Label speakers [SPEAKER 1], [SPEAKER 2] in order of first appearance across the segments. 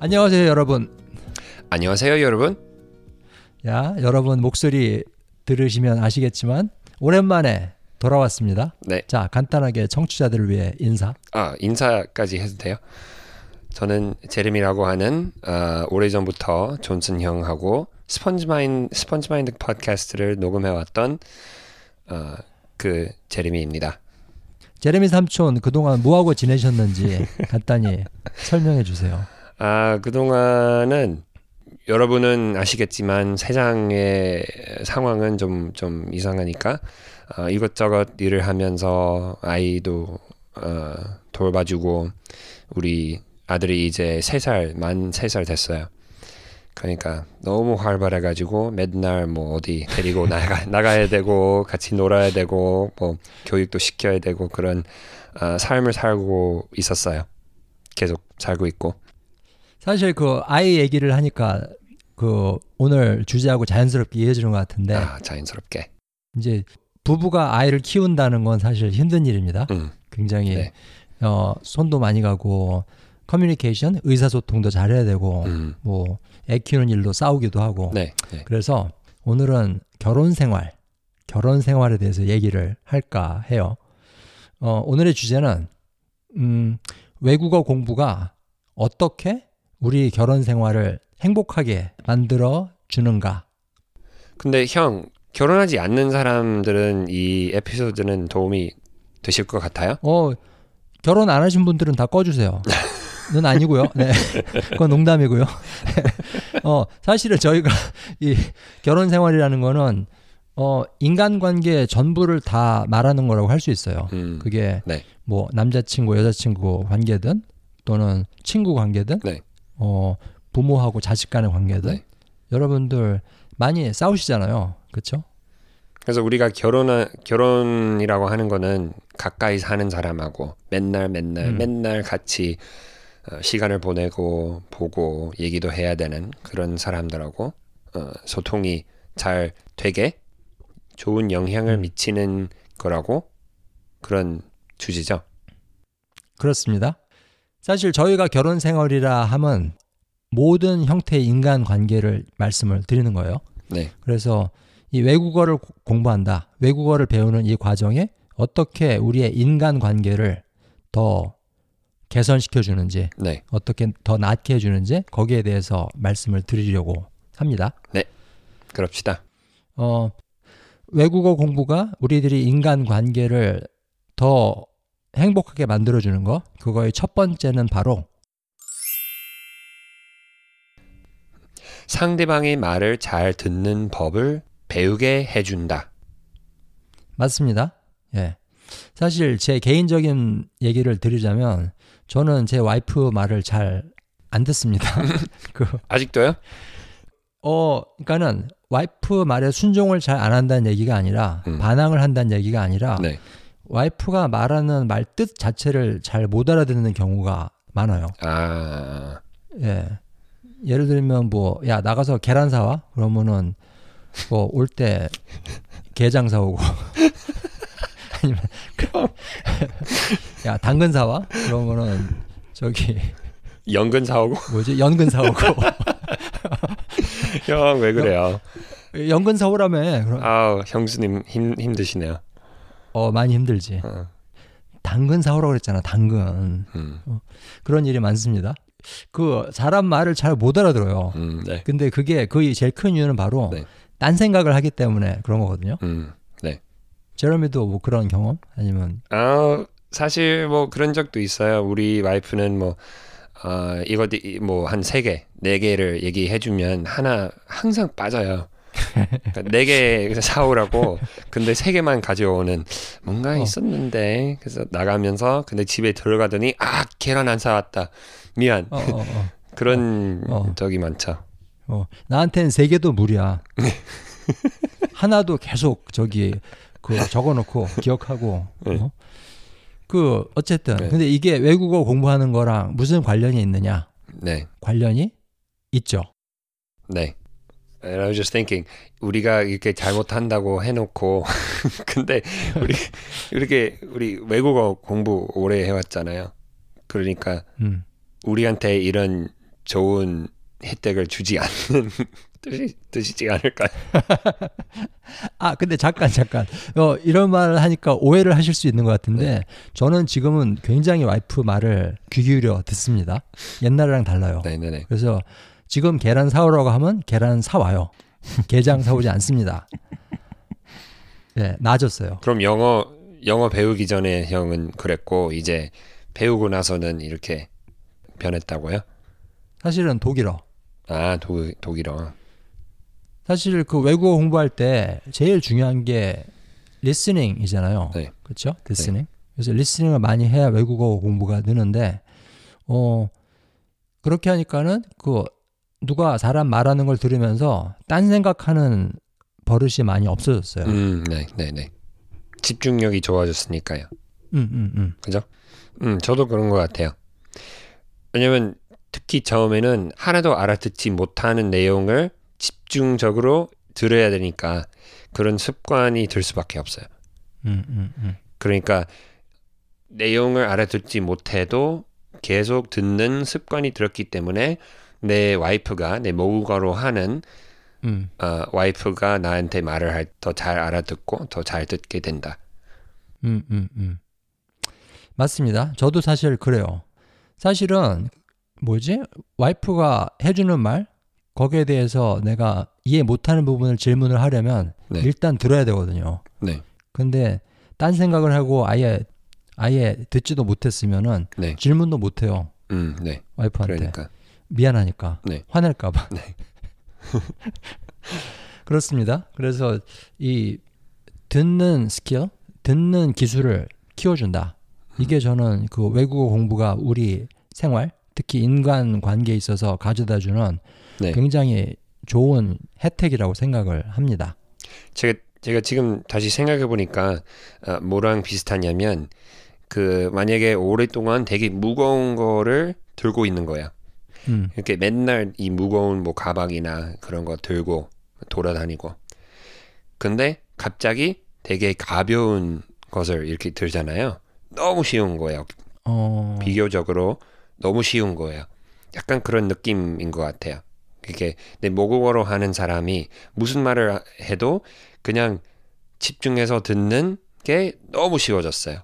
[SPEAKER 1] 안녕하세요, 여러분.
[SPEAKER 2] 안녕하세요, 여러분.
[SPEAKER 1] 야, 여러분 목소리 들으시면 아시겠지만 오랜만에 돌아왔습니다.
[SPEAKER 2] 네.
[SPEAKER 1] 자, 간단하게 청취자들을 위해 인사.
[SPEAKER 2] 아, 인사까지 해도 돼요? 저는 제레미라고 하는 어, 오래전부터 존슨 형하고 스펀지마인 스펀지마인드 팟캐스트를 녹음해 왔던 어, 그 제레미입니다.
[SPEAKER 1] 제레미 삼촌 그동안 뭐 하고 지내셨는지 간단히 설명해 주세요.
[SPEAKER 2] 아, 그동안은 여러분은 아시겠지만 세상의 상황은 좀, 좀 이상하니까 어, 이것저것 일을 하면서 아이도 어, 돌봐주고 우리 아들이 이제 세 살, 만 세 살 됐어요. 그러니까 너무 활발해가지고 맨날 뭐 어디 데리고 나가, 나가야 되고 같이 놀아야 되고 뭐 교육도 시켜야 되고 그런 어, 삶을 살고 있었어요. 계속 살고 있고.
[SPEAKER 1] 사실 그 아이 얘기를 하니까 그 오늘 주제하고 자연스럽게 이어지는 것 같은데
[SPEAKER 2] 아, 자연스럽게.
[SPEAKER 1] 이제 부부가 아이를 키운다는 건 사실 힘든 일입니다.
[SPEAKER 2] 음,
[SPEAKER 1] 굉장히
[SPEAKER 2] 네.
[SPEAKER 1] 어, 손도 많이 가고 커뮤니케이션, 의사소통도 잘해야 되고
[SPEAKER 2] 음,
[SPEAKER 1] 뭐애 키우는 일도 싸우기도 하고
[SPEAKER 2] 네, 네.
[SPEAKER 1] 그래서 오늘은 결혼 생활, 결혼 생활에 대해서 얘기를 할까 해요. 어, 오늘의 주제는 음, 외국어 공부가 어떻게 우리 결혼 생활을 행복하게 만들어 주는가?
[SPEAKER 2] 근데 형 결혼하지 않는 사람들은 이 에피소드는 도움이 되실 것 같아요?
[SPEAKER 1] 어, 결혼 안 하신 분들은 다 꺼주세요. 는 아니고요. 네. 그건 농담이고요. 어, 사실은 저희가 이 결혼 생활이라는 거는 어, 인간관계 전부를 다 말하는 거라고 할 수 있어요.
[SPEAKER 2] 음,
[SPEAKER 1] 그게
[SPEAKER 2] 네.
[SPEAKER 1] 뭐 남자친구, 여자친구 관계든 또는 친구 관계든
[SPEAKER 2] 네.
[SPEAKER 1] 어, 부모하고 자식 간의 관계든
[SPEAKER 2] 네.
[SPEAKER 1] 여러분들 많이 싸우시잖아요. 그렇죠?
[SPEAKER 2] 그래서 우리가 결혼 결혼이라고 하는 거는 가까이 사는 사람하고 맨날 맨날
[SPEAKER 1] 음.
[SPEAKER 2] 맨날 같이 어, 시간을 보내고 보고 얘기도 해야 되는 그런 사람들하고 어, 소통이 잘 되게 좋은 영향을
[SPEAKER 1] 음.
[SPEAKER 2] 미치는 거라고 그런 주제죠.
[SPEAKER 1] 그렇습니다. 사실 저희가 결혼 생활이라 하면 모든 형태의 인간 관계를 말씀을 드리는 거예요.
[SPEAKER 2] 네,
[SPEAKER 1] 그래서 이 외국어를 고- 공부한다. 외국어를 배우는 이 과정에 어떻게 우리의 인간 관계를 더 개선시켜 주는지,
[SPEAKER 2] 네,
[SPEAKER 1] 어떻게 더 낫게 해 주는지 거기에 대해서 말씀을 드리려고 합니다.
[SPEAKER 2] 그럽시다.
[SPEAKER 1] 어, 외국어 공부가 우리들이 인간 관계를 더 행복하게 만들어 주는 거. 그거의 첫 번째는 바로
[SPEAKER 2] 상대방의 말을 잘 듣는 법을 배우게 해준다.
[SPEAKER 1] 맞습니다. 예. 사실 제 개인적인 얘기를 드리자면 저는 제 와이프 말을 잘 안 듣습니다. 그,
[SPEAKER 2] 아직도요?
[SPEAKER 1] 어, 그러니까는 와이프 말에 순종을 잘 안 한다는 얘기가 아니라
[SPEAKER 2] 음.
[SPEAKER 1] 반항을 한다는 얘기가 아니라
[SPEAKER 2] 네.
[SPEAKER 1] 와이프가 말하는 말 뜻 자체를 잘 못 알아듣는 경우가 많아요.
[SPEAKER 2] 아,
[SPEAKER 1] 예. 예를 들면 뭐 야 나가서 계란 사와 그러면은 뭐 올 때 게장 사오고 아니면 야 당근 사와 그러면은 저기
[SPEAKER 2] 연근 사오고
[SPEAKER 1] 뭐지 연근 사오고
[SPEAKER 2] 형 왜 그래요?
[SPEAKER 1] 연근 사오라며
[SPEAKER 2] 아우 형수님 힘 힘드시네요.
[SPEAKER 1] 어 많이 힘들지.
[SPEAKER 2] 어,
[SPEAKER 1] 당근 사오라고 그랬잖아 당근.
[SPEAKER 2] 음,
[SPEAKER 1] 그런 일이 많습니다. 그 사람 말을 잘 못 알아들어요.
[SPEAKER 2] 음, 네,
[SPEAKER 1] 근데 그게 거의 제일 큰 이유는 바로
[SPEAKER 2] 네.
[SPEAKER 1] 딴 생각을 하기 때문에 그런 거거든요.
[SPEAKER 2] 음, 네.
[SPEAKER 1] 제러미도 뭐 그런 경험? 아니면?
[SPEAKER 2] 아 사실 뭐 그런 적도 있어요. 우리 와이프는 뭐 어, 이거 뭐한 세 개, 네 개를 얘기해 주면 하나 항상 빠져요. 그러니까 네개 사오라고 근데 세 개만 가져오는 뭔가
[SPEAKER 1] 어.
[SPEAKER 2] 있었는데 그래서 나가면서 근데 집에 들어가더니 아 계란 안 사왔다 미안
[SPEAKER 1] 어, 어, 어.
[SPEAKER 2] 그런
[SPEAKER 1] 어, 어.
[SPEAKER 2] 적이 많죠.
[SPEAKER 1] 어, 나한테는 세 개도 무리야. 하나도 계속 저기 그 적어놓고 기억하고.
[SPEAKER 2] 네.
[SPEAKER 1] 어? 그 어쨌든
[SPEAKER 2] 네.
[SPEAKER 1] 근데 이게 외국어 공부하는 거랑 무슨 관련이 있느냐?
[SPEAKER 2] 네,
[SPEAKER 1] 관련이 있죠.
[SPEAKER 2] 네. And I was just thinking 우리가 이렇게 잘못한다고 해놓고 근데 우리 이렇게 우리 외국어 공부 오래 해왔잖아요. 그러니까
[SPEAKER 1] 음.
[SPEAKER 2] 우리한테 이런 좋은 혜택을 주지 않는 뜻이, 뜻이지 않을까요?
[SPEAKER 1] 아, 근데 잠깐, 잠깐. 어, 이런 말을 하니까 오해를 하실 수 있는 것 같은데,
[SPEAKER 2] 네.
[SPEAKER 1] 저는 지금은 굉장히 와이프 말을 귀 기울여 듣습니다. 옛날이랑 달라요.
[SPEAKER 2] 네네네.
[SPEAKER 1] 그래서 지금 계란 사오라고 하면 계란 사와요. 게장 사오지 않습니다. 네, 나아졌어요.
[SPEAKER 2] 그럼 영어 영어 배우기 전에 형은 그랬고 이제 배우고 나서는 이렇게 변했다고요?
[SPEAKER 1] 사실은 독일어.
[SPEAKER 2] 아 독, 독일어.
[SPEAKER 1] 사실 그 외국어 공부할 때 제일 중요한 게 listening이잖아요.
[SPEAKER 2] 네.
[SPEAKER 1] 그렇죠? listening. 그래서 listening을 많이 해야 외국어 공부가 느는데 어 그렇게 하니까는 그 누가 사람 말하는 걸 들으면서 딴 생각하는 버릇이 많이 없어졌어요. 음,
[SPEAKER 2] 음, 네, 네, 네. 집중력이 좋아졌으니까요.
[SPEAKER 1] 음, 음.
[SPEAKER 2] 그죠? 음, 저도 그런 것 같아요. 왜냐면 특히 처음에는 하나도 알아듣지 못하는 내용을 집중적으로 들어야 되니까 그런 습관이 들 수밖에 없어요.
[SPEAKER 1] 음, 음, 음.
[SPEAKER 2] 그러니까 내용을 알아듣지 못해도 계속 듣는 습관이 들었기 때문에 내 와이프가 내 모국어로 하는
[SPEAKER 1] 음.
[SPEAKER 2] 어, 와이프가 나한테 말을 할 더 잘 알아듣고 더 잘 듣게 된다.
[SPEAKER 1] 음, 음, 음. 맞습니다. 저도 사실 그래요. 사실은 뭐지? 와이프가 해주는 말 거기에 대해서 내가 이해 못하는 부분을 질문을 하려면
[SPEAKER 2] 네.
[SPEAKER 1] 일단 들어야 되거든요.
[SPEAKER 2] 네,
[SPEAKER 1] 근데 딴 생각을 하고 아예 아예 듣지도 못했으면은
[SPEAKER 2] 네,
[SPEAKER 1] 질문도 못해요.
[SPEAKER 2] 음, 네.
[SPEAKER 1] 와이프한테
[SPEAKER 2] 그러니까
[SPEAKER 1] 미안하니까
[SPEAKER 2] 네.
[SPEAKER 1] 화낼까봐.
[SPEAKER 2] 네.
[SPEAKER 1] 그렇습니다. 그래서 이 듣는 스킬, 듣는 기술을 키워준다. 이게 저는 그 외국어 공부가 우리 생활, 특히 인간 관계에 있어서 가져다주는
[SPEAKER 2] 네.
[SPEAKER 1] 굉장히 좋은 혜택이라고 생각을 합니다.
[SPEAKER 2] 제가 제가 지금 다시 생각해 보니까 어, 뭐랑 비슷하냐면 그 만약에 오랫동안 되게 무거운 거를 들고 있는 거야.
[SPEAKER 1] 음,
[SPEAKER 2] 이렇게 맨날 이 무거운 뭐 가방이나 그런 거 들고 돌아다니고. 근데 갑자기 되게 가벼운 것을 이렇게 들잖아요. 너무 쉬운 거예요.
[SPEAKER 1] 어,
[SPEAKER 2] 비교적으로 너무 쉬운 거예요. 약간 그런 느낌인 것 같아요. 그게 내 모국어로 하는 사람이 무슨 말을 해도 그냥 집중해서 듣는 게 너무 쉬워졌어요.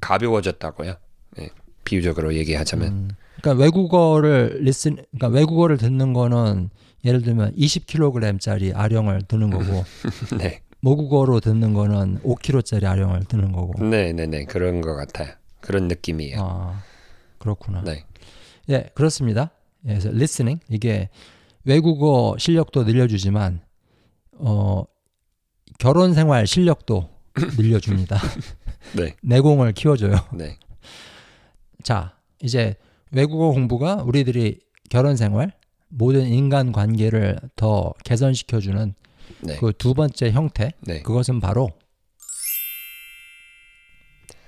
[SPEAKER 2] 가벼워졌다고요. 네, 비유적으로 얘기하자면.
[SPEAKER 1] 음, 그러니까 외국어를 리슨, 그러니까 외국어를 듣는 거는 예를 들면 20kg짜리 아령을 듣는 거고
[SPEAKER 2] 네,
[SPEAKER 1] 모국어로 듣는 거는 5kg짜리 아령을 듣는 거고.
[SPEAKER 2] 네, 네, 네, 그런 것 같아요. 그런 느낌이에요.
[SPEAKER 1] 아, 그렇구나.
[SPEAKER 2] 네,
[SPEAKER 1] 예, 그렇습니다. 예, 그래서 listening 이게 외국어 실력도 늘려주지만 어 결혼 생활 실력도 늘려줍니다.
[SPEAKER 2] 네,
[SPEAKER 1] 내공을 키워줘요.
[SPEAKER 2] 네,
[SPEAKER 1] 자, 이제 외국어 공부가 우리들이 결혼 생활 모든 인간 관계를 더 개선시켜주는
[SPEAKER 2] 네,
[SPEAKER 1] 그두 번째 형태
[SPEAKER 2] 네.
[SPEAKER 1] 그것은 바로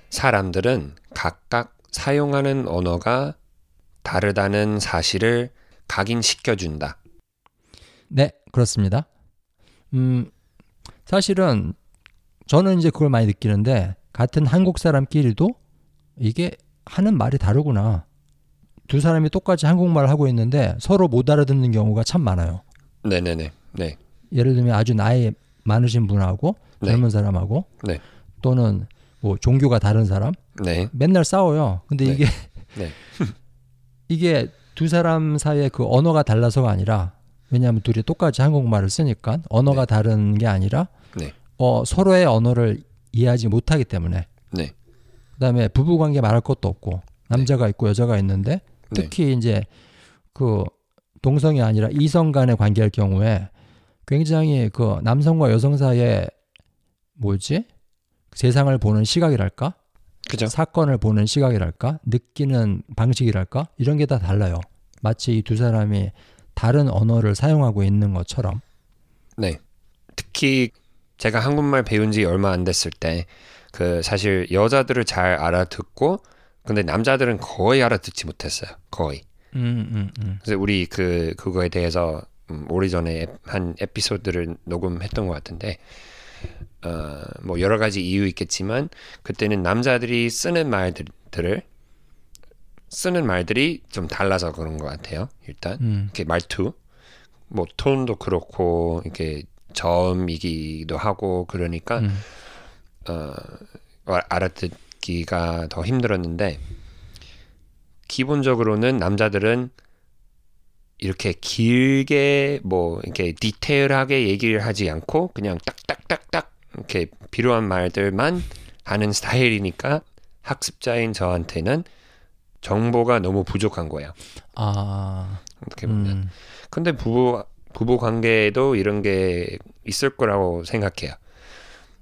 [SPEAKER 2] 사람들은 각각 사용하는 언어가 다르다는 사실을 각인시켜준다.
[SPEAKER 1] 네 그렇습니다. 음 사실은 저는 이제 그걸 많이 느끼는데 같은 한국 사람끼리도 이게 하는 말이 다르구나. 두 사람이 똑같이 한국말을 하고 있는데 서로 못 알아듣는 경우가 참 많아요.
[SPEAKER 2] 네, 네, 네, 네,
[SPEAKER 1] 예를 들면 아주 나이 많으신 분하고
[SPEAKER 2] 네.
[SPEAKER 1] 젊은 사람하고
[SPEAKER 2] 네.
[SPEAKER 1] 또는 뭐 종교가 다른 사람
[SPEAKER 2] 네,
[SPEAKER 1] 맨날 싸워요. 근데
[SPEAKER 2] 네.
[SPEAKER 1] 이게
[SPEAKER 2] 네.
[SPEAKER 1] 이게 두 사람 사이의 그 언어가 달라서가 아니라 왜냐하면 둘이 똑같이 한국말을 쓰니까 언어가 다른 게 아니라
[SPEAKER 2] 네.
[SPEAKER 1] 어, 서로의 언어를 이해하지 못하기 때문에
[SPEAKER 2] 네,
[SPEAKER 1] 그다음에 부부 관계 말할 것도 없고 남자가 있고 여자가 있는데
[SPEAKER 2] 네,
[SPEAKER 1] 특히 이제 그 동성이 아니라 이성 간의 관계일 경우에 굉장히 그 남성과 여성 사이에 뭐지 세상을 보는 시각이랄까
[SPEAKER 2] 그죠?
[SPEAKER 1] 사건을 보는 시각이랄까 느끼는 방식이랄까 이런 게 다 달라요. 마치 이 두 사람이 다른 언어를 사용하고 있는 것처럼.
[SPEAKER 2] 네. 특히 제가 한국말 배운 지 얼마 안 됐을 때 그 사실 여자들을 잘 알아듣고 근데 남자들은 거의 알아듣지 못했어요. 거의.
[SPEAKER 1] 음, 음, 음.
[SPEAKER 2] 그래서 우리 그 그거에 대해서 음, 오래전에 에- 한 에피소드를 녹음했던 것 같은데 어, 뭐 여러 가지 이유 있겠지만 그때는 남자들이 쓰는 말들을 쓰는 말들이 좀 달라서 그런 것 같아요. 일단
[SPEAKER 1] 음.
[SPEAKER 2] 이렇게 말투, 뭐 톤도 그렇고 이렇게 저음이기도 하고 그러니까
[SPEAKER 1] 음.
[SPEAKER 2] 어, 알아듣 기가 더 힘들었는데 기본적으로는 남자들은 이렇게 길게 뭐 이렇게 디테일하게 얘기를 하지 않고 그냥 딱딱딱딱 이렇게 필요한 말들만 하는 스타일이니까 학습자인 저한테는 정보가 너무 부족한 거예요.
[SPEAKER 1] 아.
[SPEAKER 2] 어떻게 보면.
[SPEAKER 1] 음.
[SPEAKER 2] 근데 부부 부부 관계에도 이런 게 있을 거라고 생각해요.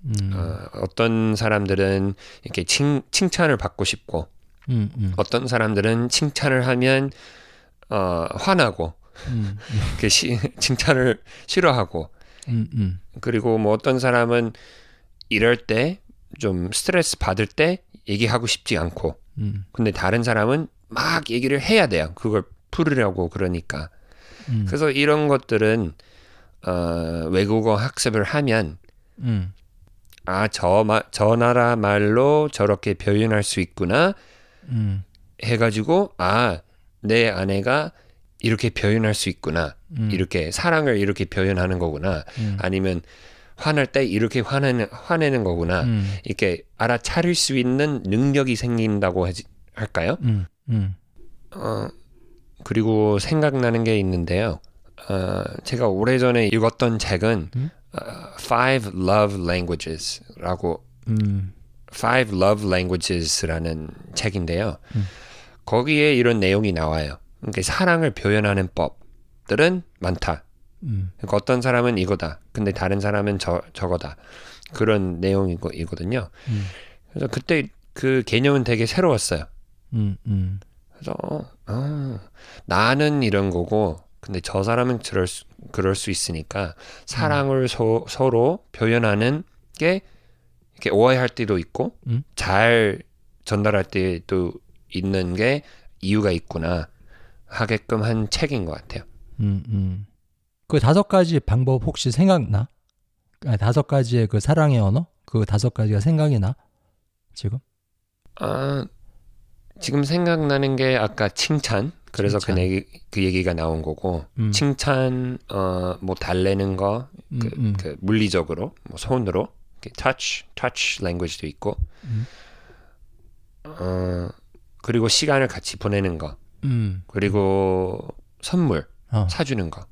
[SPEAKER 1] 음.
[SPEAKER 2] 어, 어떤 사람들은 이렇게 칭, 칭찬을 받고 싶고
[SPEAKER 1] 음. 음.
[SPEAKER 2] 어떤 사람들은 칭찬을 하면 어, 화나고
[SPEAKER 1] 음.
[SPEAKER 2] 그 시, 칭찬을 싫어하고
[SPEAKER 1] 음. 음.
[SPEAKER 2] 그리고 뭐 어떤 사람은 이럴 때 좀 스트레스 받을 때 얘기하고 싶지 않고
[SPEAKER 1] 음.
[SPEAKER 2] 근데 다른 사람은 막 얘기를 해야 돼요. 그걸 풀으려고 그러니까.
[SPEAKER 1] 음.
[SPEAKER 2] 그래서 이런 것들은 어, 외국어 학습을 하면
[SPEAKER 1] 음.
[SPEAKER 2] 아, 저, 마, 저 나라 말로 저렇게 표현할 수 있구나
[SPEAKER 1] 음.
[SPEAKER 2] 해가지고 아, 내 아내가 이렇게 표현할 수 있구나.
[SPEAKER 1] 음.
[SPEAKER 2] 이렇게 사랑을 이렇게 표현하는 거구나.
[SPEAKER 1] 음.
[SPEAKER 2] 아니면 화날 때 이렇게 화내는, 화내는 거구나.
[SPEAKER 1] 음.
[SPEAKER 2] 이렇게 알아차릴 수 있는 능력이 생긴다고 하지, 할까요?
[SPEAKER 1] 음. 음.
[SPEAKER 2] 어, 그리고 생각나는 게 있는데요. 어, 제가 오래전에 읽었던 책은 Five Love Languages라고
[SPEAKER 1] 음.
[SPEAKER 2] Five Love Languages라는 책인데요.
[SPEAKER 1] 음.
[SPEAKER 2] 거기에 이런 내용이 나와요. 그러니까 사랑을 표현하는 법들은 많다.
[SPEAKER 1] 음.
[SPEAKER 2] 그러니까 어떤 사람은 이거다. 근데 다른 사람은 저 저거다. 그런 내용이거든요.
[SPEAKER 1] 음.
[SPEAKER 2] 그래서 그때 그 개념은 되게 새로웠어요.
[SPEAKER 1] 음. 음.
[SPEAKER 2] 그래서 어, 아, 나는 이런 거고 근데 저 사람은 그럴 수, 그럴 수 있으니까 사랑을 서, 서로 표현하는 게 이렇게 오해할 때도 있고
[SPEAKER 1] 음.
[SPEAKER 2] 잘 전달할 때도 있는 게 이유가 있구나 하게끔 한 책인 것 같아요.
[SPEAKER 1] 음. 음. 그 다섯 가지 방법 혹시 생각나? 아니, 다섯 가지의 그 사랑의 언어? 그 다섯 가지가 생각이 나? 지금?
[SPEAKER 2] 아 지금 생각나는 게 아까 칭찬 그래서
[SPEAKER 1] 칭찬.
[SPEAKER 2] 그 얘기 그 얘기가 나온 거고
[SPEAKER 1] 음.
[SPEAKER 2] 칭찬 어뭐 달래는 거
[SPEAKER 1] 음,
[SPEAKER 2] 그,
[SPEAKER 1] 음.
[SPEAKER 2] 그 물리적으로 뭐 손으로 touch touch language도 있고
[SPEAKER 1] 음.
[SPEAKER 2] 어 그리고 시간을 같이 보내는 거
[SPEAKER 1] 음.
[SPEAKER 2] 그리고 선물
[SPEAKER 1] 어.
[SPEAKER 2] 사주는 거.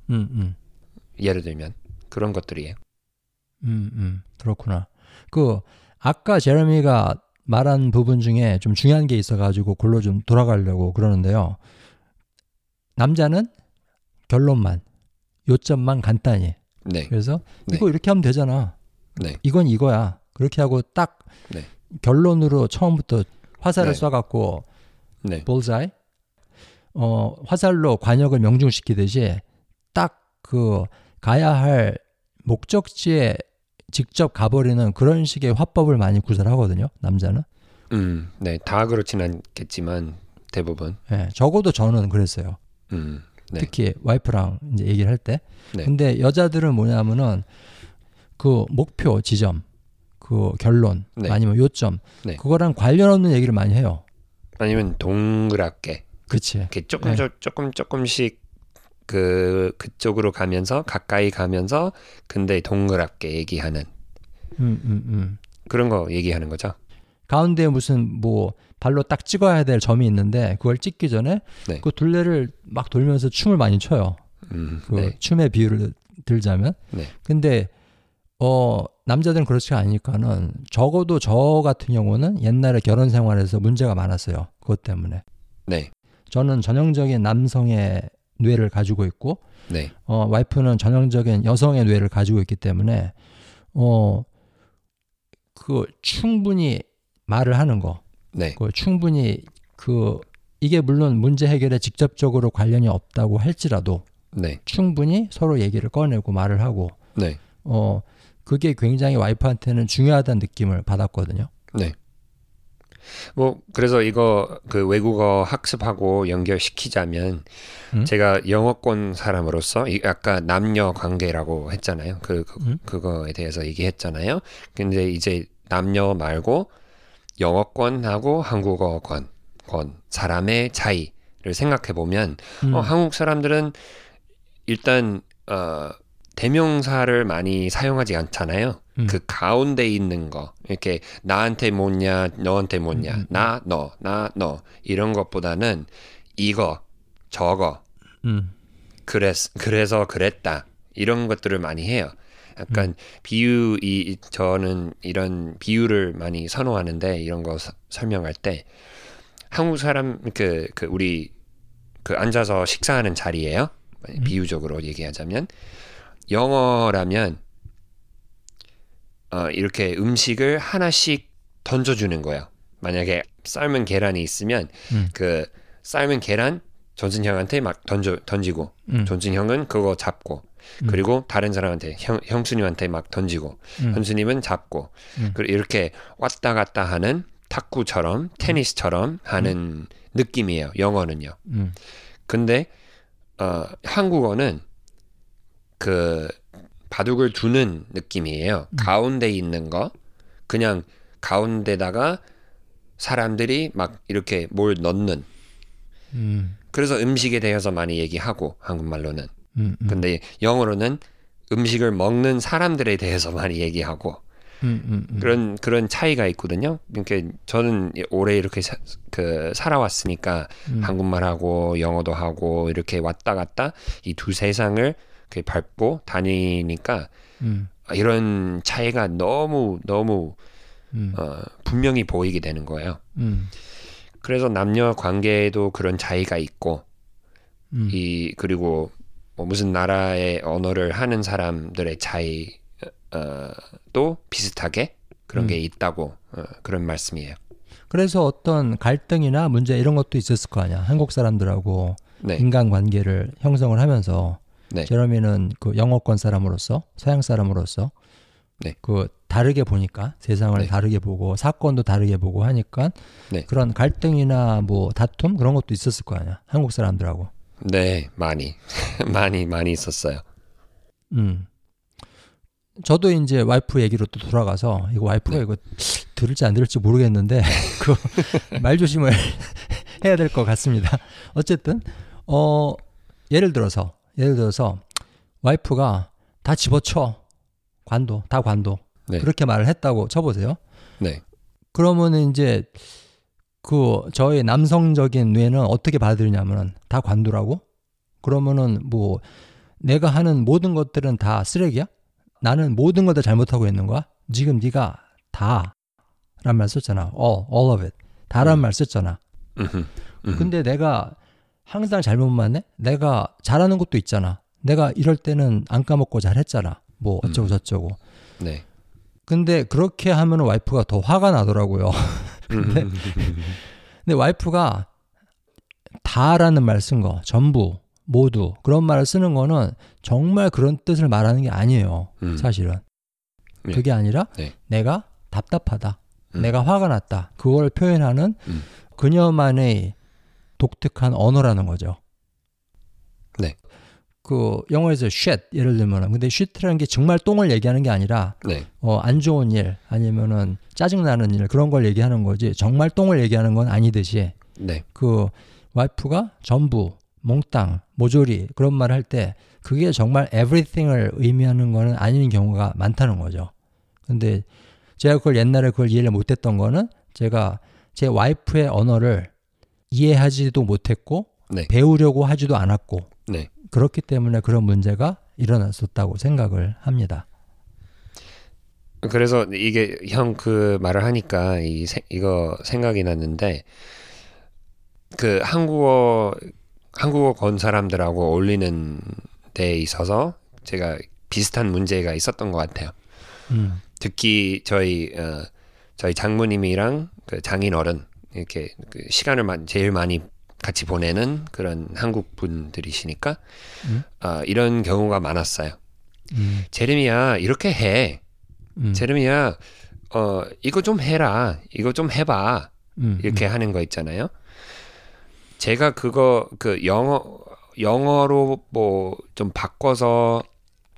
[SPEAKER 2] 예를 들면 그런 것들이에요.
[SPEAKER 1] 음, 음, 그렇구나. 그 아까 제레미가 말한 부분 중에 좀 중요한 게 있어가지고 글로 좀 돌아가려고 그러는데요. 남자는 결론만, 요점만 간단히.
[SPEAKER 2] 네,
[SPEAKER 1] 그래서
[SPEAKER 2] 네.
[SPEAKER 1] 이거 이렇게 하면 되잖아.
[SPEAKER 2] 네,
[SPEAKER 1] 이건 이거야. 그렇게 하고 딱
[SPEAKER 2] 네.
[SPEAKER 1] 결론으로 처음부터 화살을
[SPEAKER 2] 네.
[SPEAKER 1] 쏴갖고
[SPEAKER 2] 네,
[SPEAKER 1] 볼자이 어 화살로 관역을 명중시키듯이 딱 그 가야 할 목적지에 직접 가버리는 그런 식의 화법을 많이 구사하거든요 남자는
[SPEAKER 2] 음, 네, 다 그렇진 않겠지만 대부분,
[SPEAKER 1] 예, 적어도 저는 그랬어요
[SPEAKER 2] 음, 네,
[SPEAKER 1] 특히 와이프랑 이제 얘기를 할 때
[SPEAKER 2] 네.
[SPEAKER 1] 근데 여자들은 뭐냐면은 그 목표 지점 그 결론
[SPEAKER 2] 네.
[SPEAKER 1] 아니면 요점
[SPEAKER 2] 네.
[SPEAKER 1] 그거랑 관련 없는 얘기를 많이 해요
[SPEAKER 2] 아니면 동그랗게
[SPEAKER 1] 그치
[SPEAKER 2] 이렇게 조금
[SPEAKER 1] 네.
[SPEAKER 2] 조, 조금 조금씩 그 그쪽으로 가면서 가까이 가면서 근데 동그랗게 얘기하는
[SPEAKER 1] 음, 음, 음.
[SPEAKER 2] 그런 거 얘기하는 거죠.
[SPEAKER 1] 가운데 무슨 뭐 발로 딱 찍어야 될 점이 있는데 그걸 찍기 전에
[SPEAKER 2] 네.
[SPEAKER 1] 그 둘레를 막 돌면서 춤을 많이 춰요.
[SPEAKER 2] 음,
[SPEAKER 1] 그
[SPEAKER 2] 네,
[SPEAKER 1] 춤의 비유를 들자면.
[SPEAKER 2] 네.
[SPEAKER 1] 근데 어 남자들은 그렇지 않으니까는 적어도 저 같은 경우는 옛날에 결혼 생활에서 문제가 많았어요. 그것 때문에.
[SPEAKER 2] 네,
[SPEAKER 1] 저는 전형적인 남성의 뇌를 가지고 있고
[SPEAKER 2] 네,
[SPEAKER 1] 어 와이프는 전형적인 여성의 뇌를 가지고 있기 때문에 어 그 충분히 말을 하는 거
[SPEAKER 2] 네,
[SPEAKER 1] 그 충분히 그 이게 물론 문제 해결에 직접적으로 관련이 없다고 할지라도
[SPEAKER 2] 네,
[SPEAKER 1] 충분히 서로 얘기를 꺼내고 말을 하고
[SPEAKER 2] 네,
[SPEAKER 1] 어 그게 굉장히 와이프한테는 중요하다는 느낌을 받았거든요.
[SPEAKER 2] 네. 뭐 그래서 이거 그 외국어 학습하고 연결시키자면
[SPEAKER 1] 음?
[SPEAKER 2] 제가 영어권 사람으로서 이 아까 남녀 관계라고 했잖아요. 그, 그
[SPEAKER 1] 음?
[SPEAKER 2] 그거에 대해서 얘기했잖아요. 근데 이제 남녀 말고 영어권하고 한국어권 건 사람의 차이를 생각해 보면
[SPEAKER 1] 음.
[SPEAKER 2] 어, 한국 사람들은 일단 어, 대명사를 많이 사용하지 않잖아요.
[SPEAKER 1] 음.
[SPEAKER 2] 그 가운데 있는 거 이렇게 나한테 뭐냐 너한테 뭐냐
[SPEAKER 1] 음, 음,
[SPEAKER 2] 나너 나 너 이런 것보다는 이거 저거
[SPEAKER 1] 음.
[SPEAKER 2] 그랬 그래서 그랬다 이런 것들을 많이 해요. 약간 비유 이 저는 이런 비유를 많이 선호하는데 이런 거 서- 설명할 때 한국 사람 그, 그 우리 그 앉아서 식사하는 자리예요. 비유적으로 얘기하자면 영어라면 어, 이렇게 음식을 하나씩 던져주는 거예요. 만약에 삶은 계란이 있으면
[SPEAKER 1] 음.
[SPEAKER 2] 그 삶은 계란 존슨 형한테 막 던져 던지고
[SPEAKER 1] 음.
[SPEAKER 2] 존슨 형은 그거 잡고
[SPEAKER 1] 음.
[SPEAKER 2] 그리고 다른 사람한테 형, 형수님한테 막 던지고
[SPEAKER 1] 음.
[SPEAKER 2] 형수님은 잡고
[SPEAKER 1] 음.
[SPEAKER 2] 그리고 이렇게 왔다 갔다 하는 탁구처럼 테니스처럼 하는 느낌이에요. 영어는요.
[SPEAKER 1] 음.
[SPEAKER 2] 근데 어, 한국어는 그 바둑을 두는 느낌이에요. 가운데 있는 거 그냥 가운데다가 사람들이 막 이렇게 뭘 넣는
[SPEAKER 1] 음.
[SPEAKER 2] 그래서 음식에 대해서 많이 얘기하고 한국말로는
[SPEAKER 1] 음. 음.
[SPEAKER 2] 근데 영어로는 음식을 먹는 사람들에 대해서 많이 얘기하고
[SPEAKER 1] 음. 음. 음.
[SPEAKER 2] 그런 그런 차이가 있거든요. 그러니까 저는 오래 이렇게 사, 그 살아왔으니까
[SPEAKER 1] 음.
[SPEAKER 2] 한국말하고 영어도 하고 이렇게 왔다 갔다 이 두 세상을 이렇게 밟고 다니니까
[SPEAKER 1] 음.
[SPEAKER 2] 이런 차이가 너무 너무
[SPEAKER 1] 음.
[SPEAKER 2] 어, 분명히 보이게 되는 거예요.
[SPEAKER 1] 음.
[SPEAKER 2] 그래서 남녀 관계에도 그런 차이가 있고
[SPEAKER 1] 음.
[SPEAKER 2] 이 그리고 뭐 무슨 나라의 언어를 하는 사람들의 차이 어, 또 비슷하게 그런
[SPEAKER 1] 음.
[SPEAKER 2] 게 있다고 어, 그런 말씀이에요.
[SPEAKER 1] 그래서 어떤 갈등이나 문제 이런 것도 있었을 거 아니야. 한국 사람들하고
[SPEAKER 2] 네,
[SPEAKER 1] 인간 관계를 형성을 하면서
[SPEAKER 2] 네.
[SPEAKER 1] 제러미는 그 영어권 사람으로서 서양 사람으로서
[SPEAKER 2] 네.
[SPEAKER 1] 그 다르게 보니까 세상을
[SPEAKER 2] 네.
[SPEAKER 1] 다르게 보고 사건도 다르게 보고 하니까
[SPEAKER 2] 네.
[SPEAKER 1] 그런 갈등이나 뭐 다툼 그런 것도 있었을 거 아니야. 한국 사람들하고.
[SPEAKER 2] 네 많이 많이 많이 있었어요.
[SPEAKER 1] 음. 저도 이제 와이프 얘기로 또 돌아가서 이거 와이프가
[SPEAKER 2] 네.
[SPEAKER 1] 이거 들을지 안 들을지 모르겠는데 그말 조심을 해야 될 것 같습니다. 어쨌든 어 예를 들어서 예를 들어서 와이프가 다 집어쳐 관도 다 관도
[SPEAKER 2] 네.
[SPEAKER 1] 그렇게 말을 했다고 쳐보세요.
[SPEAKER 2] 네,
[SPEAKER 1] 그러면은 이제 그 저의 남성적인 뇌는 어떻게 받아들이냐면은 다 관두라고? 그러면은 뭐 내가 하는 모든 것들은 다 쓰레기야? 나는 모든 걸 다 잘못하고 있는 거야? 지금 네가 다란 말 썼잖아. all, all of it. 다란 말 썼잖아. 근데 내가 항상 잘못만 해? 내가 잘하는 것도 있잖아. 내가 이럴 때는 안 까먹고 잘했잖아. 뭐 어쩌고 저쩌고.
[SPEAKER 2] 네,
[SPEAKER 1] 근데 그렇게 하면 와이프가 더 화가 나더라고요. 근데, 근데 와이프가 다라는 말 쓴 거, 전부, 모두 그런 말을 쓰는 거는 정말 그런 뜻을 말하는 게 아니에요.
[SPEAKER 2] 음.
[SPEAKER 1] 사실은.
[SPEAKER 2] 네.
[SPEAKER 1] 그게 아니라
[SPEAKER 2] 네.
[SPEAKER 1] 내가 답답하다.
[SPEAKER 2] 음.
[SPEAKER 1] 내가 화가 났다. 그걸 표현하는
[SPEAKER 2] 음.
[SPEAKER 1] 그녀만의 독특한 언어라는 거죠.
[SPEAKER 2] 네.
[SPEAKER 1] 그 영어에서 shit 예를 들면은 근데 shit라는 게 정말 똥을 얘기하는 게 아니라
[SPEAKER 2] 네,
[SPEAKER 1] 어, 안 좋은 일 아니면은 짜증 나는 일 그런 걸 얘기하는 거지 정말 똥을 얘기하는 건 아니듯이
[SPEAKER 2] 네,
[SPEAKER 1] 그 와이프가 전부 몽땅 모조리 그런 말을 할 때 그게 정말 everything을 의미하는 거는 아닌 경우가 많다는 거죠. 근데 제가 그걸 옛날에 그걸 이해를 못했던 거는 제가 제 와이프의 언어를 이해하지도 못했고
[SPEAKER 2] 네.
[SPEAKER 1] 배우려고 하지도 않았고
[SPEAKER 2] 네.
[SPEAKER 1] 그렇기 때문에 그런 문제가 일어났었다고 생각을 합니다.
[SPEAKER 2] 그래서 이게 형 그 말을 하니까 이 세- 이거 생각이 났는데 그 한국어 한국어 건 사람들하고 어울리는 데 있어서 제가 비슷한 문제가 있었던 것 같아요.
[SPEAKER 1] 음,
[SPEAKER 2] 특히 저희 어, 저희 장모님이랑 그 장인 어른 이렇게 그 시간을 마- 제일 많이 같이 보내는 그런 한국 분들이시니까
[SPEAKER 1] 음.
[SPEAKER 2] 아, 이런 경우가 많았어요.
[SPEAKER 1] 음,
[SPEAKER 2] 제르미야 이렇게 해.
[SPEAKER 1] 음,
[SPEAKER 2] 제르미야 어 이거 좀 해라. 이거 좀 해봐.
[SPEAKER 1] 음,
[SPEAKER 2] 이렇게 하는 거 있잖아요. 제가 그거 그 영어 영어로 뭐 좀 바꿔서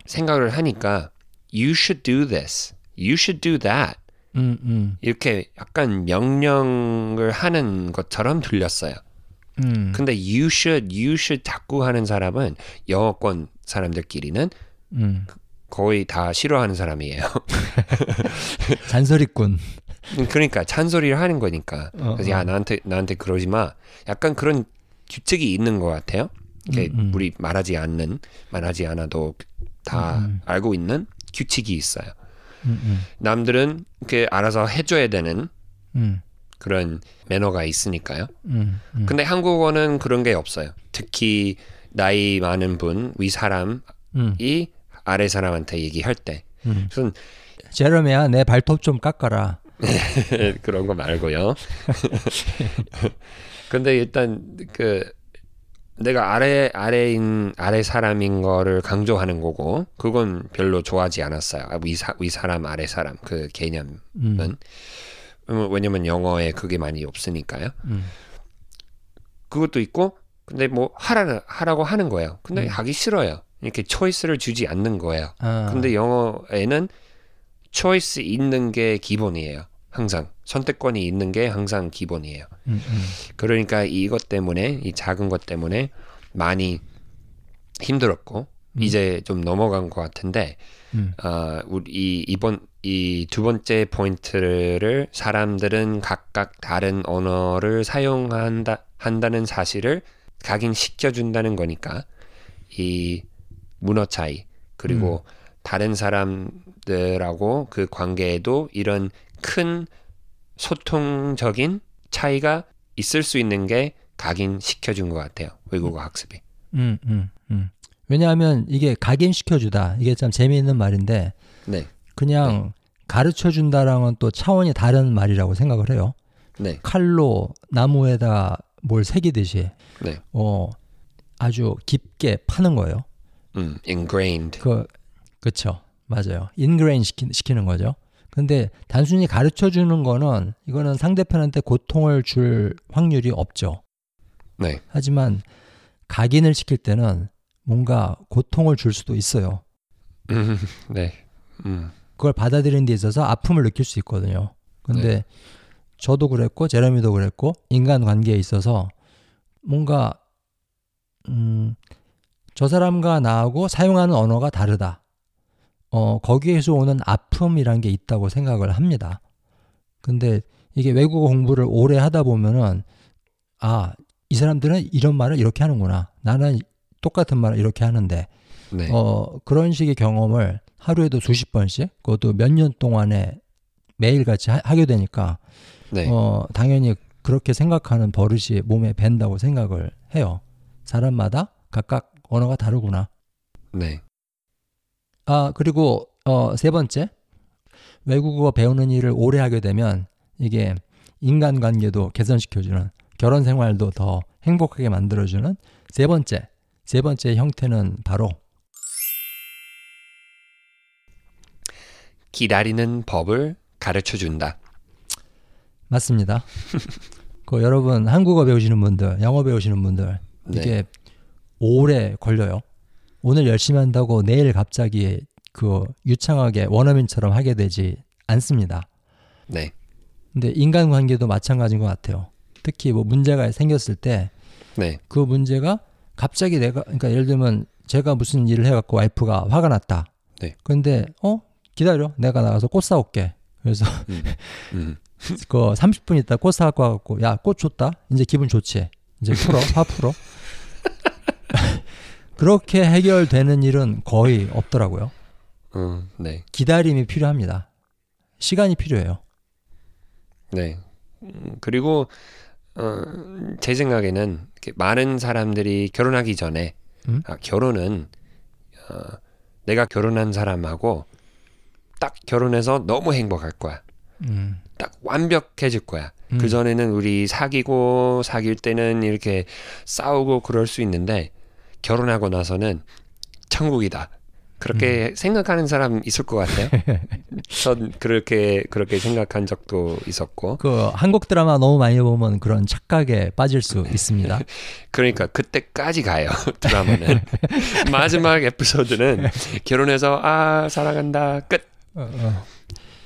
[SPEAKER 2] 생각을 하니까 you should do this. You should do that.
[SPEAKER 1] 음, 음,
[SPEAKER 2] 이렇게 약간 명령을 하는 것처럼 들렸어요.
[SPEAKER 1] 음.
[SPEAKER 2] 근데 you should, you should 자꾸 하는 사람은 영어권 사람들끼리는
[SPEAKER 1] 음.
[SPEAKER 2] 거의 다 싫어하는 사람이에요.
[SPEAKER 1] 잔소리꾼.
[SPEAKER 2] 그러니까 잔소리를 하는 거니까.
[SPEAKER 1] 어,
[SPEAKER 2] 그래서
[SPEAKER 1] 어.
[SPEAKER 2] 야 나한테 나한테 그러지 마. 약간 그런 규칙이 있는 것 같아요. 이게
[SPEAKER 1] 음, 음.
[SPEAKER 2] 우리 말하지 않는 말하지 않아도 다
[SPEAKER 1] 음, 음.
[SPEAKER 2] 알고 있는 규칙이 있어요.
[SPEAKER 1] 음, 음,
[SPEAKER 2] 남들은 이렇게 알아서 해줘야 되는
[SPEAKER 1] 음,
[SPEAKER 2] 그런 매너가 있으니까요.
[SPEAKER 1] 음, 음.
[SPEAKER 2] 근데 한국어는 그런 게 없어요. 특히 나이 많은 분, 위 사람이
[SPEAKER 1] 음,
[SPEAKER 2] 아래 사람한테 얘기할 때.
[SPEAKER 1] 음.
[SPEAKER 2] 무슨
[SPEAKER 1] 제러미야 내 발톱 좀 깎아라.
[SPEAKER 2] 그런 거 말고요. 근데 일단 그 내가 아래 아래인 아래 사람인 거를 강조하는 거고 그건 별로 좋아하지 않았어요. 아, 위, 사, 위 사람 아래 사람 그 개념은
[SPEAKER 1] 음,
[SPEAKER 2] 음, 왜냐면 영어에 그게 많이 없으니까요.
[SPEAKER 1] 음,
[SPEAKER 2] 그것도 있고 근데 뭐 하라 하라고 하는 거예요. 근데
[SPEAKER 1] 음.
[SPEAKER 2] 하기 싫어요. 이렇게 초이스를 주지 않는 거예요.
[SPEAKER 1] 아,
[SPEAKER 2] 근데 영어에는 초이스 있는 게 기본이에요. 항상 선택권이 있는 게 항상 기본이에요.
[SPEAKER 1] 음, 음,
[SPEAKER 2] 그러니까 이것 때문에 이 작은 것 때문에 많이 힘들었고 이제 좀 넘어간 것 같은데
[SPEAKER 1] 음,
[SPEAKER 2] 아 우리 이 이번 이 두 번째 포인트를 사람들은 각각 다른 언어를 사용한다 한다는 사실을 각인시켜 준다는 거니까 이 문화 차이 그리고 다른 사람들하고 그 관계에도 이런 큰 소통적인 차이가 있을 수 있는 게 각인시켜 준 것 같아요 외국어 학습이.
[SPEAKER 1] 음, 음, 음. 왜냐하면 이게 각인시켜주다. 이게 참 재미있는 말인데
[SPEAKER 2] 네
[SPEAKER 1] 그냥 가르쳐준다랑은 또 차원이 다른 말이라고 생각을 해요.
[SPEAKER 2] 네,
[SPEAKER 1] 칼로 나무에다 뭘 새기듯이
[SPEAKER 2] 네.
[SPEAKER 1] 어, 아주 깊게 파는 거예요.
[SPEAKER 2] 음, ingrained.
[SPEAKER 1] 그 그쵸 맞아요. ingrain 시키, 시키는 거죠. 근데 단순히 가르쳐 주는 거는 이거는 상대편한테 고통을 줄 확률이 없죠.
[SPEAKER 2] 네,
[SPEAKER 1] 하지만 각인을 시킬 때는 뭔가 고통을 줄 수도 있어요.
[SPEAKER 2] 음, 네, 음,
[SPEAKER 1] 그걸 받아들이는 데 있어서 아픔을 느낄 수 있거든요. 근데 저도 그랬고 제레미도 그랬고 인간 관계에 있어서 뭔가 음, 저 사람과 나하고 사용하는 언어가 다르다. 어, 거기에서 오는 아픔이란 게 있다고 생각을 합니다. 근데 이게 외국어 공부를 오래 하다 보면은 아, 이 사람들은 이런 말을 이렇게 하는구나. 나는 똑같은 말을 이렇게 하는데
[SPEAKER 2] 네,
[SPEAKER 1] 어, 그런 식의 경험을 하루에도 수십 번씩, 그것도 몇 년 동안에 매일같이 하, 하게 되니까,
[SPEAKER 2] 네,
[SPEAKER 1] 어, 당연히 그렇게 생각하는 버릇이 몸에 밴다고 생각을 해요. 사람마다 각각 언어가 다르구나.
[SPEAKER 2] 네,
[SPEAKER 1] 아, 그리고, 어, 세 번째. 외국어 배우는 일을 오래 하게 되면 이게 인간관계도 개선시켜주는, 결혼 생활도 더 행복하게 만들어주는 세 번째. 세 번째 형태는 바로
[SPEAKER 2] 기다리는 법을 가르쳐 준다.
[SPEAKER 1] 맞습니다. 그 여러분 한국어 배우시는 분들, 영어 배우시는 분들
[SPEAKER 2] 네,
[SPEAKER 1] 이게 오래 걸려요. 오늘 열심히 한다고 내일 갑자기 그 유창하게 원어민처럼 하게 되지 않습니다.
[SPEAKER 2] 네,
[SPEAKER 1] 근데 인간관계도 마찬가지인 것 같아요. 특히 뭐 문제가 생겼을 때그
[SPEAKER 2] 네,
[SPEAKER 1] 문제가 갑자기 내가 그러니까 예를 들면 제가 무슨 일을 해갖고 와이프가 화가 났다.
[SPEAKER 2] 네.
[SPEAKER 1] 근데 어? 기다려. 내가 나가서 꽃 사올게. 그래서
[SPEAKER 2] 음, 음,
[SPEAKER 1] 그 30분 있다 꽃 사갖고 와갖고 야 꽃 줬다? 이제 기분 좋지. 이제 풀어. 화 풀어. 그렇게 해결되는 일은 거의 없더라고요.
[SPEAKER 2] 음, 네,
[SPEAKER 1] 기다림이 필요합니다. 시간이 필요해요.
[SPEAKER 2] 네. 음, 그리고 어, 제 생각에는 많은 사람들이 결혼하기 전에
[SPEAKER 1] 음?
[SPEAKER 2] 아, 결혼은 어, 내가 결혼한 사람하고 딱 결혼해서 너무 행복할 거야.
[SPEAKER 1] 음,
[SPEAKER 2] 딱 완벽해질 거야.
[SPEAKER 1] 음.
[SPEAKER 2] 그 전에는 우리 사귀고 사귈 때는 이렇게 싸우고 그럴 수 있는데 결혼하고 나서는 천국이다. 그렇게
[SPEAKER 1] 음.
[SPEAKER 2] 생각하는 사람 있을 것 같아요. 전 그렇게 그렇게 생각한 적도 있었고,
[SPEAKER 1] 그 한국 드라마 너무 많이 보면 그런 착각에 빠질 수 있습니다
[SPEAKER 2] 그러니까 그때까지 가요 드라마는 마지막 에피소드는 결혼해서 아 사랑한다 끝.
[SPEAKER 1] 어, 어.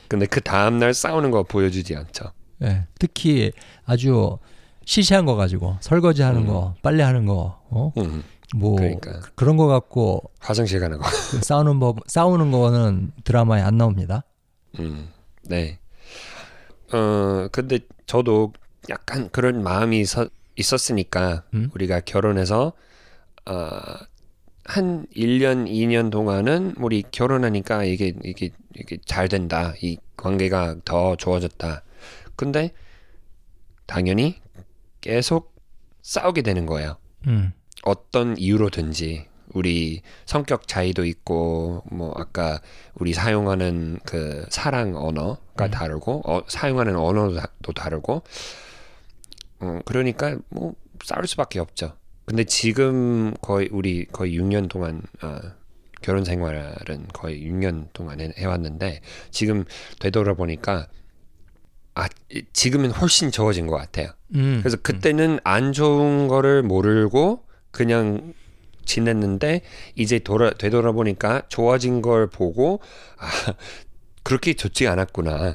[SPEAKER 2] 근데 그 다음 날 싸우는 거 보여주지 않죠.
[SPEAKER 1] 예. 특히 아주 시시한 거 가지고 설거지 하는
[SPEAKER 2] 음.
[SPEAKER 1] 거, 빨래 하는 거, 어?
[SPEAKER 2] 음,
[SPEAKER 1] 뭐
[SPEAKER 2] 그러니까.
[SPEAKER 1] 그런 거 갖고
[SPEAKER 2] 화장실 가는 거.
[SPEAKER 1] 그 싸우는 법, 싸우는 거는 드라마에 안 나옵니다.
[SPEAKER 2] 음, 네. 어, 근데 저도 약간 그런 마음이 있었, 있었으니까
[SPEAKER 1] 음?
[SPEAKER 2] 우리가 결혼해서 어, 한 1년, 2년 동안은 우리 결혼하니까 이게 이게 이게 잘 된다. 이 관계가 더 좋아졌다. 근데 당연히 계속 싸우게 되는 거예요.
[SPEAKER 1] 음,
[SPEAKER 2] 어떤 이유로든지 우리 성격 차이도 있고 뭐 아까 우리 사용하는 그 사랑 언어가
[SPEAKER 1] 음.
[SPEAKER 2] 다르고 어, 사용하는 언어도 다- 다르고 어, 그러니까 뭐 싸울 수밖에 없죠. 근데 지금 거의 우리 거의 6년 동안 어, 결혼 생활은 거의 6년 동안 해, 해왔는데 지금 되돌아보니까 아 이- 지금은 훨씬 좋아진 것 같아요.
[SPEAKER 1] 음.
[SPEAKER 2] 그래서 그때는 안 좋은 거를 모르고 그냥 지냈는데 이제 돌아 되돌아보니까 좋아진 걸 보고 아 그렇게 좋지 않았구나.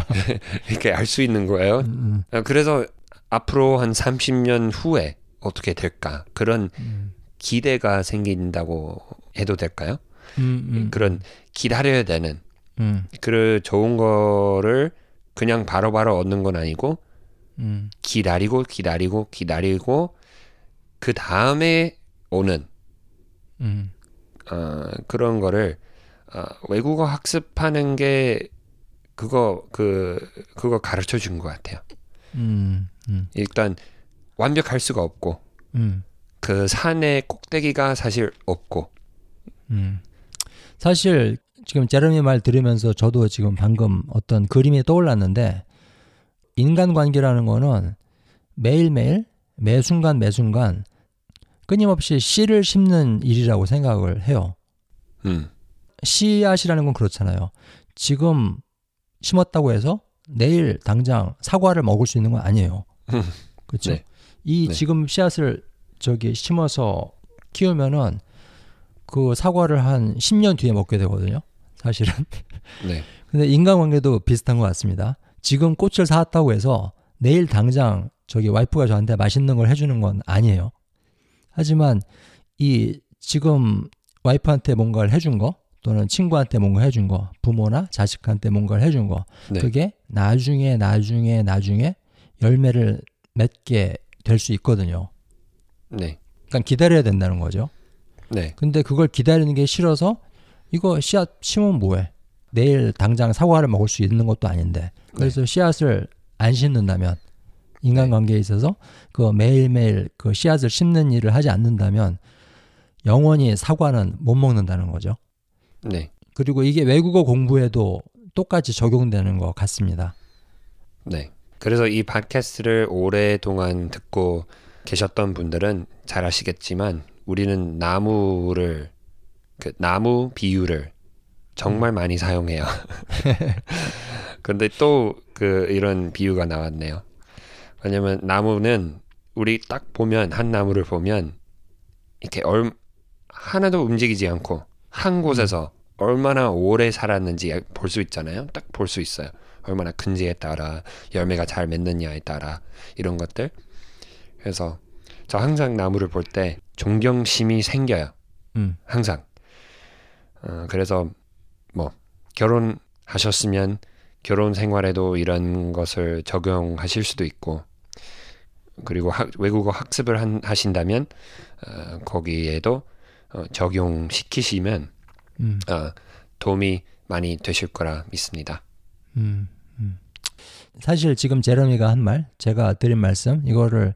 [SPEAKER 2] 이렇게 알 수 있는 거예요.
[SPEAKER 1] 음,
[SPEAKER 2] 아, 그래서 앞으로 한 30년 후에 어떻게 될까? 그런
[SPEAKER 1] 음,
[SPEAKER 2] 기대가 생긴다고 해도 될까요?
[SPEAKER 1] 음, 음,
[SPEAKER 2] 그런 기다려야 되는
[SPEAKER 1] 음,
[SPEAKER 2] 그 좋은 거를 그냥 바로바로 얻는 건 아니고
[SPEAKER 1] 음,
[SPEAKER 2] 기다리고 기다리고 기다리고 그 다음에 오는
[SPEAKER 1] 음,
[SPEAKER 2] 어, 그런 거를 어, 외국어 학습하는 게 그거 그 그거 가르쳐 준 것 같아요.
[SPEAKER 1] 음, 음,
[SPEAKER 2] 일단 완벽할 수가 없고
[SPEAKER 1] 음,
[SPEAKER 2] 그 산의 꼭대기가 사실 없고
[SPEAKER 1] 음. 사실 지금 제레미 말 들으면서 저도 지금 방금 어떤 그림이 떠올랐는데 인간관계라는 거는 매일매일 매 순간 매 순간 끊임없이 씨를 심는 일이라고 생각을 해요.
[SPEAKER 2] 음,
[SPEAKER 1] 씨앗이라는 건 그렇잖아요. 지금 심었다고 해서 내일 당장 사과를 먹을 수 있는 건 아니에요. 그렇죠?
[SPEAKER 2] 네.
[SPEAKER 1] 이
[SPEAKER 2] 네.
[SPEAKER 1] 지금 씨앗을 저기 심어서 키우면은 그 사과를 한 10년 뒤에 먹게 되거든요. 사실은.
[SPEAKER 2] 네,
[SPEAKER 1] 근데 인간관계도 비슷한 것 같습니다. 지금 꽃을 사왔다고 해서 내일 당장 저기 와이프가 저한테 맛있는 걸 해주는 건 아니에요. 하지만 이 지금 와이프한테 뭔가를 해준 거 또는 친구한테 뭔가 해준 거 부모나 자식한테 뭔가를 해준 거
[SPEAKER 2] 네.
[SPEAKER 1] 그게 나중에 나중에 나중에 열매를 맺게 될 수 있거든요.
[SPEAKER 2] 네,
[SPEAKER 1] 그러니까 기다려야 된다는 거죠.
[SPEAKER 2] 네,
[SPEAKER 1] 근데 그걸 기다리는 게 싫어서 이거 씨앗 심으면 뭐해? 내일 당장 사과를 먹을 수 있는 것도 아닌데. 그래서 씨앗을 안 심는다면 인간관계에 있어서 그 매일매일 그 씨앗을 심는 일을 하지 않는다면 영원히 사과는 못 먹는다는 거죠.
[SPEAKER 2] 네,
[SPEAKER 1] 그리고 이게 외국어 공부에도 똑같이 적용되는 것 같습니다.
[SPEAKER 2] 네. 그래서 이 팟캐스트를 오랫동안 듣고 계셨던 분들은 잘 아시겠지만 우리는 나무를 그 나무 비유를 정말 많이 사용해요. 근데 또 그 이런 비유가 나왔네요. 왜냐면 나무는 우리 딱 보면 한 나무를 보면 이렇게 얼 하나도 움직이지 않고 한 곳에서 얼마나 오래 살았는지 볼 수 있잖아요. 딱 볼 수 있어요. 얼마나 큰지에 따라 열매가 잘 맺느냐에 따라 이런 것들. 그래서 저 항상 나무를 볼 때 존경심이 생겨요.
[SPEAKER 1] 음,
[SPEAKER 2] 항상. 어, 그래서 뭐 결혼하셨으면 결혼 생활에도 이런 것을 적용하실 수도 있고 그리고 학- 외국어 학습을 한- 하신다면 어, 거기에도 어, 적용시키시면
[SPEAKER 1] 음,
[SPEAKER 2] 어, 도움이 많이 되실 거라 믿습니다.
[SPEAKER 1] 음, 음. 사실 지금 제러미가 한 말, 제가 드린 말씀, 이거를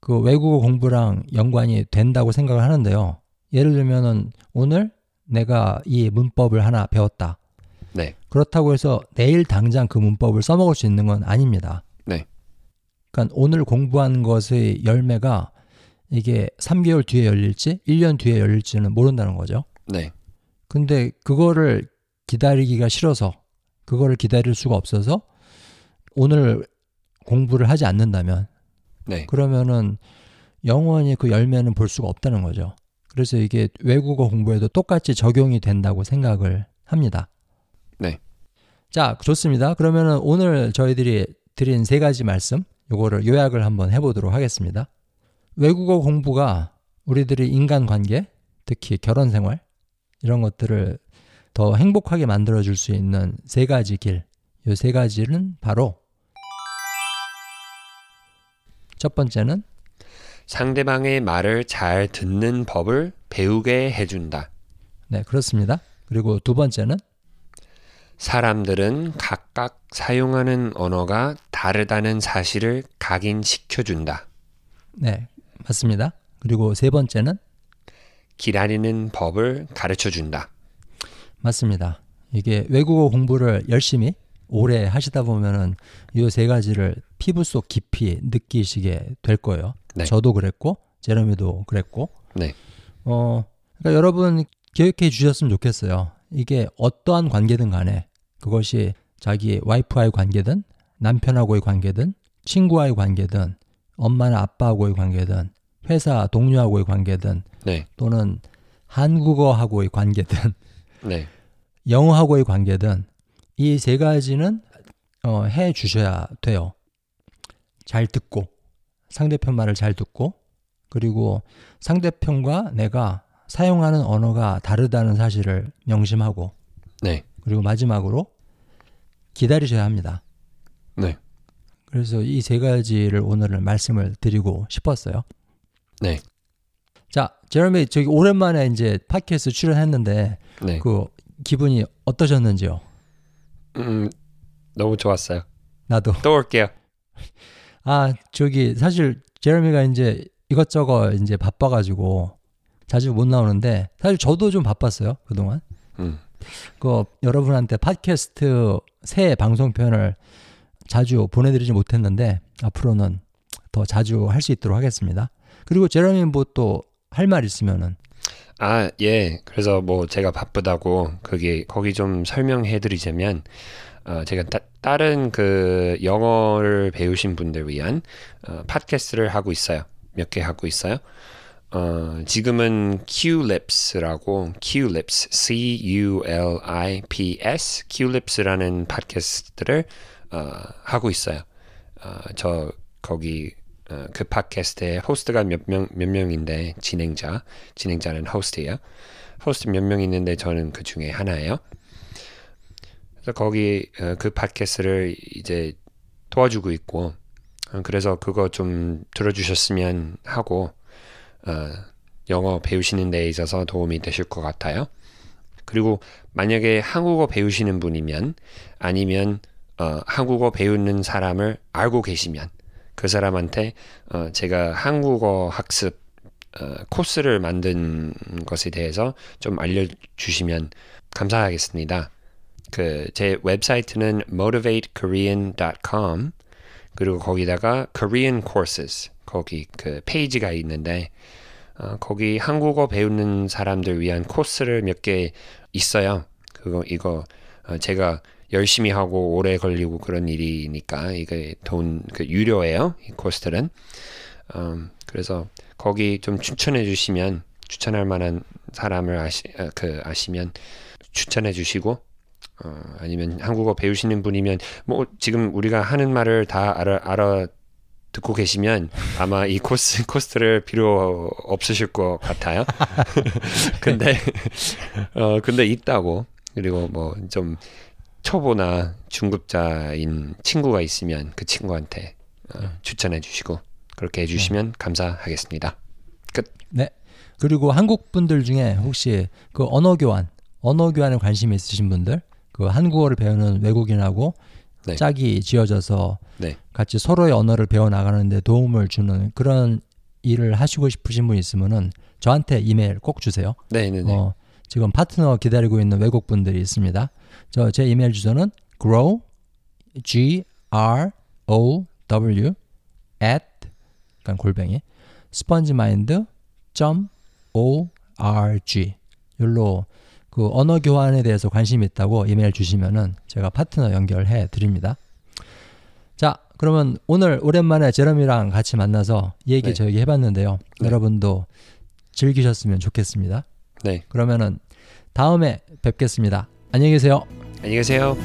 [SPEAKER 1] 그 외국어 공부랑 연관이 된다고 생각을 하는데요. 예를 들면은 오늘 내가 이 문법을 하나 배웠다.
[SPEAKER 2] 네,
[SPEAKER 1] 그렇다고 해서 내일 당장 그 문법을 써먹을 수 있는 건 아닙니다.
[SPEAKER 2] 네.
[SPEAKER 1] 그러니까 오늘 공부한 것의 열매가 이게 3개월 뒤에 열릴지 1년 뒤에 열릴지는 모른다는 거죠.
[SPEAKER 2] 네,
[SPEAKER 1] 근데 그거를 기다리기가 싫어서 그거를 기다릴 수가 없어서 오늘 공부를 하지 않는다면
[SPEAKER 2] 네,
[SPEAKER 1] 그러면은 영원히 그 열매는 볼 수가 없다는 거죠. 그래서 이게 외국어 공부에도 똑같이 적용이 된다고 생각을 합니다.
[SPEAKER 2] 네.
[SPEAKER 1] 자, 좋습니다. 그러면은 오늘 저희들이 드린 세 가지 말씀, 요거를 요약을 한번 해보도록 하겠습니다. 외국어 공부가 우리들의 인간관계, 특히 결혼 생활, 이런 것들을 더 행복하게 만들어 줄 수 있는 세 가지 길. 이세 가지는 바로 첫 번째는
[SPEAKER 2] 상대방의 말을 잘 듣는 법을 배우게 해준다.
[SPEAKER 1] 네, 그렇습니다. 그리고 두 번째는
[SPEAKER 2] 사람들은 각각 사용하는 언어가 다르다는 사실을 각인시켜준다.
[SPEAKER 1] 네, 맞습니다. 그리고 세 번째는
[SPEAKER 2] 기다리는 법을 가르쳐 준다.
[SPEAKER 1] 맞습니다. 이게 외국어 공부를 열심히 오래 하시다 보면은 이 세 가지를 피부 속 깊이 느끼시게 될 거예요.
[SPEAKER 2] 네.
[SPEAKER 1] 저도 그랬고 제레미도 그랬고.
[SPEAKER 2] 네.
[SPEAKER 1] 어, 그러니까 여러분 기억해 주셨으면 좋겠어요. 이게 어떠한 관계든 간에 그것이 자기 와이프와의 관계든 남편하고의 관계든 친구와의 관계든 엄마나 아빠하고의 관계든 회사 동료하고의 관계든
[SPEAKER 2] 네.
[SPEAKER 1] 또는 한국어하고의 관계든
[SPEAKER 2] 네.
[SPEAKER 1] 영어하고의 관계든 이 세 가지는 어, 해 주셔야 돼요. 잘 듣고 상대편 말을 잘 듣고 그리고 상대편과 내가 사용하는 언어가 다르다는 사실을 명심하고
[SPEAKER 2] 네.
[SPEAKER 1] 그리고 마지막으로 기다리셔야 합니다.
[SPEAKER 2] 네.
[SPEAKER 1] 그래서 이 세 가지를 오늘 말씀을 드리고 싶었어요.
[SPEAKER 2] 네.
[SPEAKER 1] 자, 제레미 저기 오랜만에 이제 팟캐스트 출연했는데
[SPEAKER 2] 네.
[SPEAKER 1] 그 기분이 어떠셨는지요?
[SPEAKER 2] 음, 너무 좋았어요.
[SPEAKER 1] 나도.
[SPEAKER 2] 또 올게요.
[SPEAKER 1] 아, 저기 사실 제레미가 이제 이것저것 이제 바빠가지고 자주 못 나오는데 사실 저도 좀 바빴어요 그동안.
[SPEAKER 2] 음.
[SPEAKER 1] 그 여러분한테 팟캐스트 새 방송편을 자주 보내드리지 못했는데 앞으로는 더 자주 할 수 있도록 하겠습니다. 그리고 제레미 뭐또 할 말 있으면은
[SPEAKER 2] 아, 예. 그래서 뭐 제가 바쁘다고 거기 거기 좀 설명해 드리자면 어, 제가 따, 다른 그 영어를 배우신 분들 위한 어, 팟캐스트를 하고 있어요. 몇 개 하고 있어요. 어, 지금은 Qlips라고 Qlips C U L I P S Qlips라는 팟캐스트를 어, 하고 있어요. 어, 저 거기 어, 그 팟캐스트에 호스트가 몇 명 몇 명인데 진행자 진행자는 호스트예요. 호스트 몇 명 있는데 저는 그 중에 하나예요. 그래서 거기 어, 그 팟캐스트를 이제 도와주고 있고 어, 그래서 그거 좀 들어주셨으면 하고 어, 영어 배우시는 데 있어서 도움이 되실 것 같아요. 그리고 만약에 한국어 배우시는 분이면 아니면 어, 한국어 배우는 사람을 알고 계시면 그 사람한테 어, 제가 한국어 학습 어, 코스를 만든 것에 대해서 좀 알려주시면 감사하겠습니다. 그 제 웹사이트는 motivatekorean.com 그리고 거기다가 Korean courses 거기 그 페이지가 있는데 어, 거기 한국어 배우는 사람들 위한 코스를 몇 개 있어요. 그거 이거 어, 제가 열심히 하고 오래 걸리고 그런 일이니까 이게 돈 그 유료예요. 이 코스들은. 음, 그래서 거기 좀 추천해 주시면 추천할 만한 사람을 아시 어, 그 아시면 추천해 주시고 어, 아니면 한국어 배우시는 분이면 뭐 지금 우리가 하는 말을 다 알아 알아 듣고 계시면 아마 이 코스 코스를 필요 없으실 것 같아요. 근데 어 근데 있다고 그리고 뭐 좀 초보나 중급자인 친구가 있으면 그 친구한테 어, 추천해 주시고 그렇게 해주시면 감사하겠습니다.
[SPEAKER 1] 네. 그리고 한국 분들 중에 혹시 그 언어 교환, 언어 교환에 관심이 있으신 분들, 그 한국어를 배우는 외국인하고
[SPEAKER 2] 네.
[SPEAKER 1] 짝이 지어져서
[SPEAKER 2] 네.
[SPEAKER 1] 같이 서로의 언어를 배워 나가는데 도움을 주는 그런 일을 하시고 싶으신 분 있으면은 저한테 이메일 꼭 주세요.
[SPEAKER 2] 네 네 네.
[SPEAKER 1] 어, 지금 파트너 기다리고 있는 외국 분들이 있습니다. 저 제 이메일 주소는 grow g r o w at 그러니까 골뱅이 spongemind org 열로 그 언어 교환에 대해서 관심이 있다고 이메일 주시면은 제가 파트너 연결해 드립니다. 자, 그러면 오늘 오랜만에 제롬이랑 같이 만나서 이 얘기
[SPEAKER 2] 네.
[SPEAKER 1] 저기 해봤는데요.
[SPEAKER 2] 네.
[SPEAKER 1] 여러분도 즐기셨으면 좋겠습니다.
[SPEAKER 2] 네.
[SPEAKER 1] 그러면은 다음에 뵙겠습니다. 안녕히 계세요.
[SPEAKER 2] 안녕히 계세요.